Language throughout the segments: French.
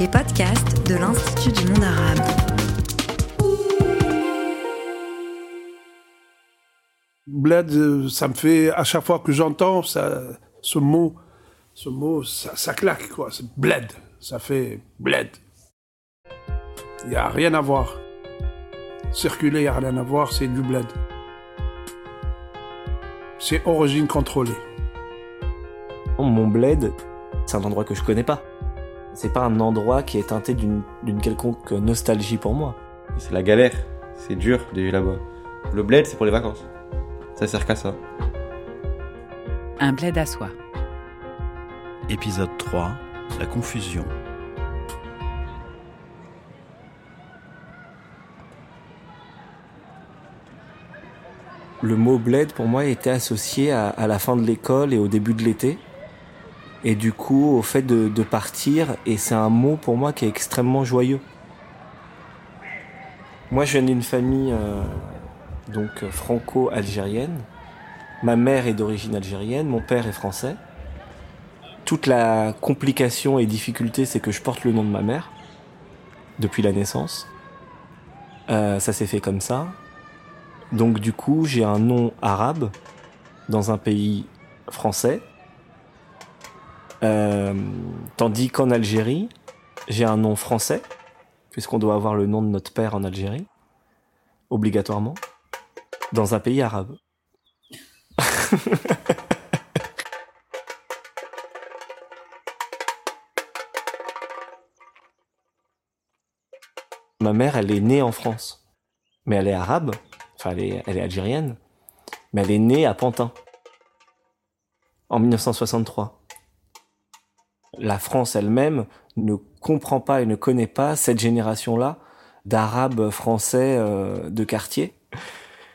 les podcasts de l'Institut du monde arabe. Bled, euh, ça me fait, à chaque fois que j'entends ça, ce mot, ce mot, ça, ça claque, quoi. C'est bled. Ça fait bled. Il n'y a rien à voir. Circuler, il n'y a rien à voir, c'est du bled. C'est origine contrôlée. Mon bled, c'est un endroit que je connais pas. C'est pas un endroit qui est teinté d'une d'une quelconque nostalgie pour moi. C'est la galère, c'est dur de vivre là-bas. Le bled, c'est pour les vacances. Ça sert qu'à ça. Un bled à soi. Épisode 3 La confusion. Le mot bled pour moi était associé à, à la fin de l'école et au début de l'été. Et du coup au fait de, de partir et c'est un mot pour moi qui est extrêmement joyeux. Moi je viens d'une famille euh, donc franco-algérienne. Ma mère est d'origine algérienne, mon père est français. Toute la complication et difficulté, c'est que je porte le nom de ma mère depuis la naissance. Euh, ça s'est fait comme ça. Donc du coup, j'ai un nom arabe dans un pays français. Euh, tandis qu'en Algérie, j'ai un nom français, puisqu'on doit avoir le nom de notre père en Algérie, obligatoirement, dans un pays arabe. Ma mère, elle est née en France, mais elle est arabe, enfin elle est, elle est algérienne, mais elle est née à Pantin, en 1963. La France elle-même ne comprend pas et ne connaît pas cette génération-là d'arabes français euh, de quartier.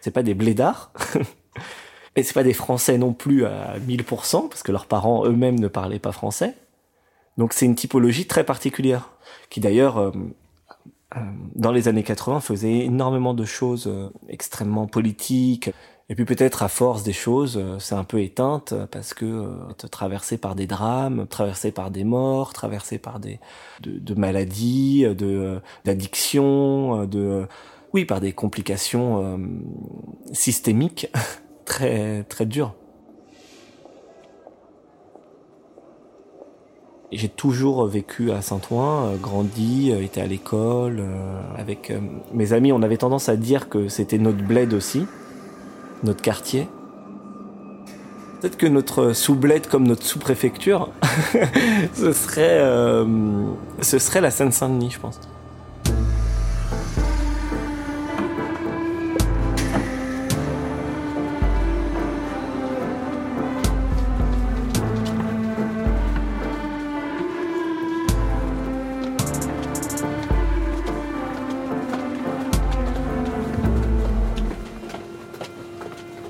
C'est pas des blédards. Et c'est pas des Français non plus à 1000%, parce que leurs parents eux-mêmes ne parlaient pas français. Donc c'est une typologie très particulière, qui d'ailleurs, euh, euh, dans les années 80, faisait énormément de choses extrêmement politiques. Et puis peut-être à force des choses, euh, c'est un peu éteinte, parce que euh, traversé par des drames, traversé par des morts, traversé par des de, de maladies, de d'addictions, de oui, par des complications euh, systémiques très très dur. J'ai toujours vécu à Saint-Ouen, euh, grandi, euh, été à l'école. euh, avec euh, mes amis, on avait tendance à dire que c'était notre bled aussi, notre quartier. Peut-être que notre sous-bled comme notre sous-préfecture, ce euh, ce serait la Seine-Saint-Denis, je pense.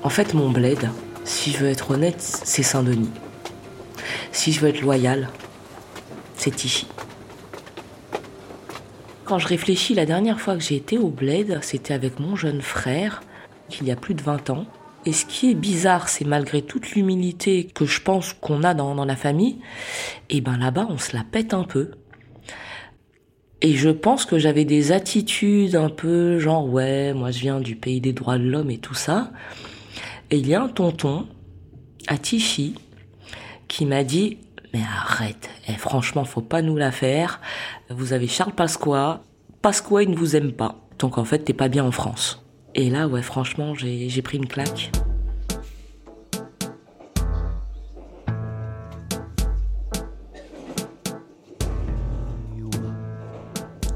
En fait, mon bled, si je veux être honnête, c'est Saint-Denis. Si je veux être loyal, c'est Tichy. Quand je réfléchis, la dernière fois que j'ai été au bled, c'était avec mon jeune frère, il y a plus de 20 ans. Et ce qui est bizarre, c'est malgré toute l'humilité que je pense qu'on a dans, dans la famille, et ben là-bas, on se la pète un peu. Et je pense que j'avais des attitudes un peu genre, ouais, moi je viens du pays des droits de l'homme et tout ça. Et il y a un tonton à Tichy qui m'a dit mais arrête, eh, franchement faut pas nous la faire. Vous avez Charles Pasqua, Pasqua il ne vous aime pas, donc en fait t'es pas bien en France. Et là ouais franchement j'ai j'ai pris une claque.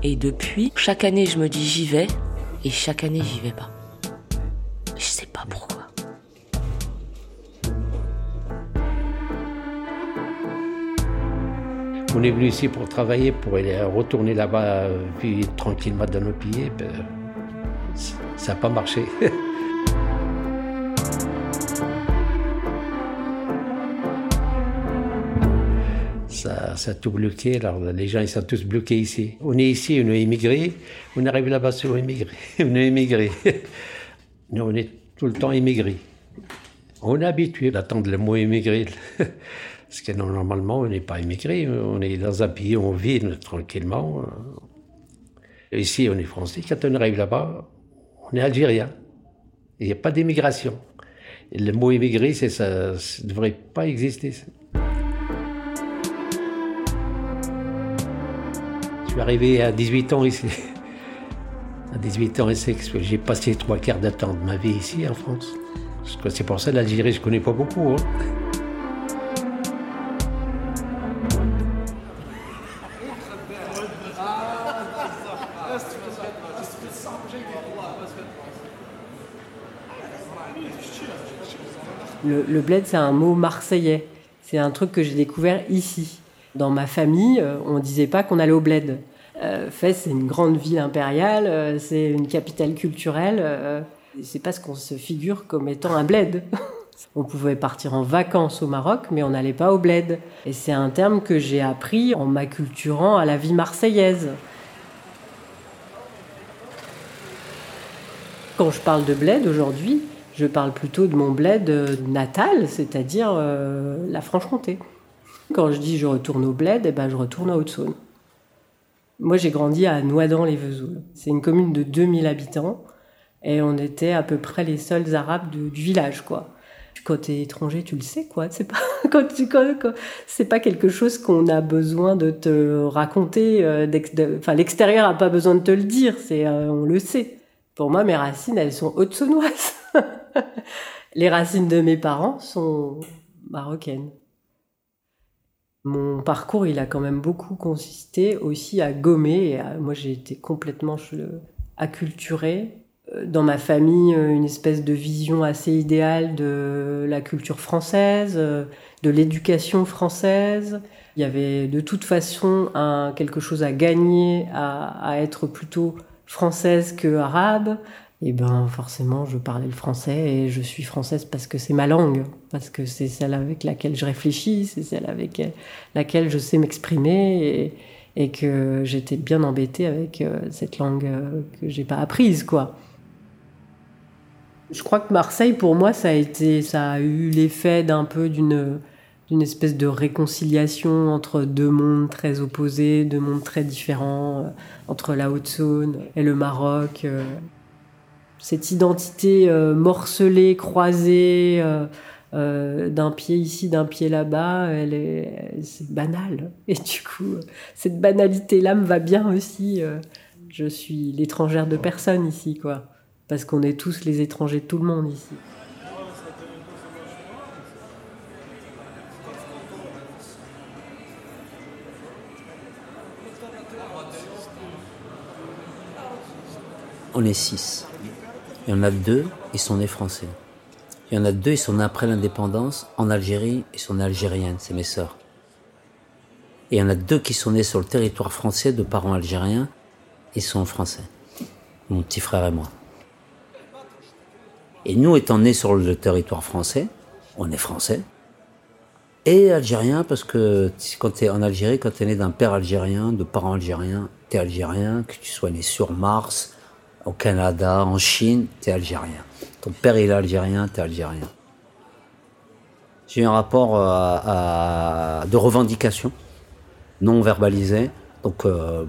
Et depuis, chaque année je me dis j'y vais, et chaque année j'y vais pas. On est venu ici pour travailler, pour aller retourner là-bas, euh, vivre tranquillement dans nos pieds. Ben, ça n'a pas marché. Ça, ça a tout bloqué, alors les gens ils sont tous bloqués ici. On est ici, on est immigrés, on arrive là-bas, c'est immigrés. On est immigrés. Nous, on est tout le temps immigrés. On est habitué d'attendre le mot immigré. Parce que normalement, on n'est pas immigré, on est dans un pays où on vit tranquillement. Ici, on est français. Quand on arrive là-bas, on est algérien. Il n'y a pas d'immigration. Le mot immigré, ça, ne devrait pas exister. Je suis arrivé à 18 ans ici. À 18 ans ici, j'ai passé trois quarts temps de ma vie ici en France. C'est pour ça l'Algérie, je ne connais pas beaucoup. Hein. Le, le bled, c'est un mot marseillais. C'est un truc que j'ai découvert ici. Dans ma famille, euh, on ne disait pas qu'on allait au bled. Euh, Fès, c'est une grande ville impériale, euh, c'est une capitale culturelle. C'est pas ce qu'on se figure comme étant un bled. on pouvait partir en vacances au Maroc, mais on n'allait pas au bled. Et c'est un terme que j'ai appris en m'acculturant à la vie marseillaise. Quand je parle de bled aujourd'hui, je parle plutôt de mon bled natal, c'est-à-dire euh, la Franche-Comté. Quand je dis je retourne au bled, eh ben je retourne à Haute-Saône. Moi, j'ai grandi à Noidans-les-Vesoul. C'est une commune de 2000 habitants et on était à peu près les seuls arabes du village, quoi. Quand t'es étranger, tu le sais, quoi. C'est pas quand tu c'est pas quelque chose qu'on a besoin de te raconter. euh, Enfin, l'extérieur a pas besoin de te le dire. C'est euh, on le sait. Pour moi, mes racines, elles sont haute-saônoises. Les racines de mes parents sont marocaines. Mon parcours, il a quand même beaucoup consisté aussi à gommer. Et à- moi, j'ai été complètement acculturée. Euh, Dans ma famille, euh, une espèce de vision assez idéale de la culture française, euh, de l'éducation française. Il y avait de toute façon quelque chose à gagner à être plutôt française que arabe. Et ben forcément, je parlais le français et je suis française parce que c'est ma langue, parce que c'est celle avec laquelle je réfléchis, c'est celle avec laquelle je sais m'exprimer et, et que j'étais bien embêtée avec euh, cette langue euh, que j'ai pas apprise, quoi. Je crois que Marseille, pour moi, ça a été, ça a eu l'effet d'un peu d'une d'une espèce de réconciliation entre deux mondes très opposés, deux mondes très différents, euh, entre la Haute-Saône et le Maroc. euh. Cette identité euh, morcelée, croisée, d'un pied ici, d'un pied là-bas, elle est, c'est banal. Et du coup, cette banalité-là me va bien aussi. Je suis l'étrangère de personne ici, quoi. Parce qu'on est tous les étrangers de tout le monde ici. On est six. Il y en a deux, ils sont nés français. Il y en a deux, ils sont nés après l'indépendance en Algérie, ils sont nés algériennes, c'est mes sœurs. Et il y en a deux qui sont nés sur le territoire français de parents algériens, ils sont français. Mon petit frère et moi. Et nous, étant nés sur le territoire français, on est français. Et algérien, parce que quand tu es en Algérie, quand tu es né d'un père algérien, de parents algériens, tu es algérien, que tu sois né sur Mars, au Canada, en Chine, tu es algérien. Ton père il est algérien, tu es algérien. J'ai un rapport euh, à- de revendication, non verbalisé, donc euh,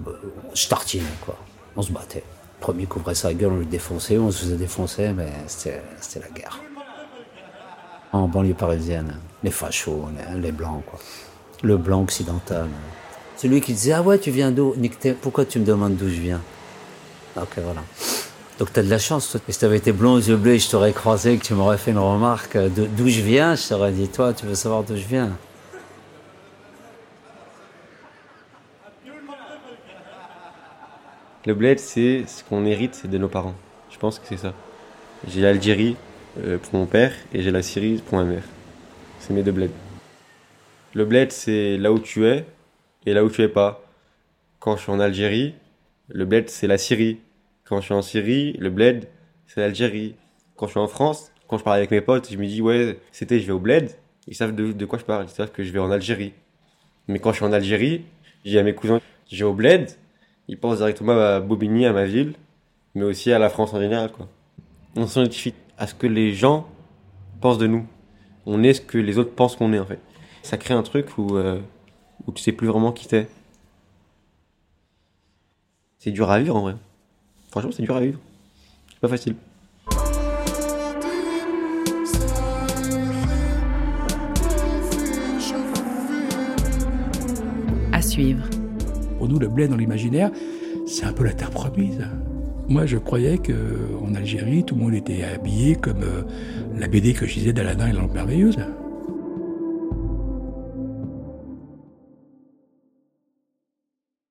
je tartinais, quoi. On se battait. Le premier qui sa gueule, on le défonçait, on se faisait défoncer, mais c'était la guerre. En banlieue parisienne, les fachos, les, blancs, quoi. Le blanc occidental. Celui qui disait Ah ouais, tu viens d'où t'es- Pourquoi tu me demandes d'où je viens? Ok, voilà. Donc t'as de la chance. Et si t'avais été blond aux yeux bleus je t'aurais croisé, que tu m'aurais fait une remarque euh, d'où je viens, je t'aurais dit Toi, tu veux savoir d'où je viens Le bled, c'est ce qu'on hérite de nos parents. Je pense que c'est ça. J'ai l'Algérie euh, pour mon père et j'ai la Syrie pour ma mère. C'est mes deux bleds. Le bled, c'est là où tu es et là où tu es pas. Quand je suis en Algérie, le bled, c'est la Syrie. Quand je suis en Syrie, le bled, c'est l'Algérie. Quand je suis en France, quand je parle avec mes potes, je me dis, ouais, c'était, je vais au bled. Ils savent de, quoi je parle. Ils savent que je vais en Algérie. Mais quand je suis en Algérie, dis à mes cousins, je vais au bled. Ils pensent directement à Bobigny, à ma ville, mais aussi à la France en général, quoi. On s'identifie à ce que les gens pensent de nous. On est ce que les autres pensent qu'on est, en fait. Ça crée un truc où, euh, où tu sais plus vraiment qui t'es. C'est dur à vivre en vrai. Franchement, c'est dur à vivre. C'est pas facile. À suivre. Pour nous, le bled dans l'imaginaire, c'est un peu la terre promise. Moi, je croyais qu'en Algérie, tout le monde était habillé comme euh, la BD que je disais d'Aladin et la lampe merveilleuse.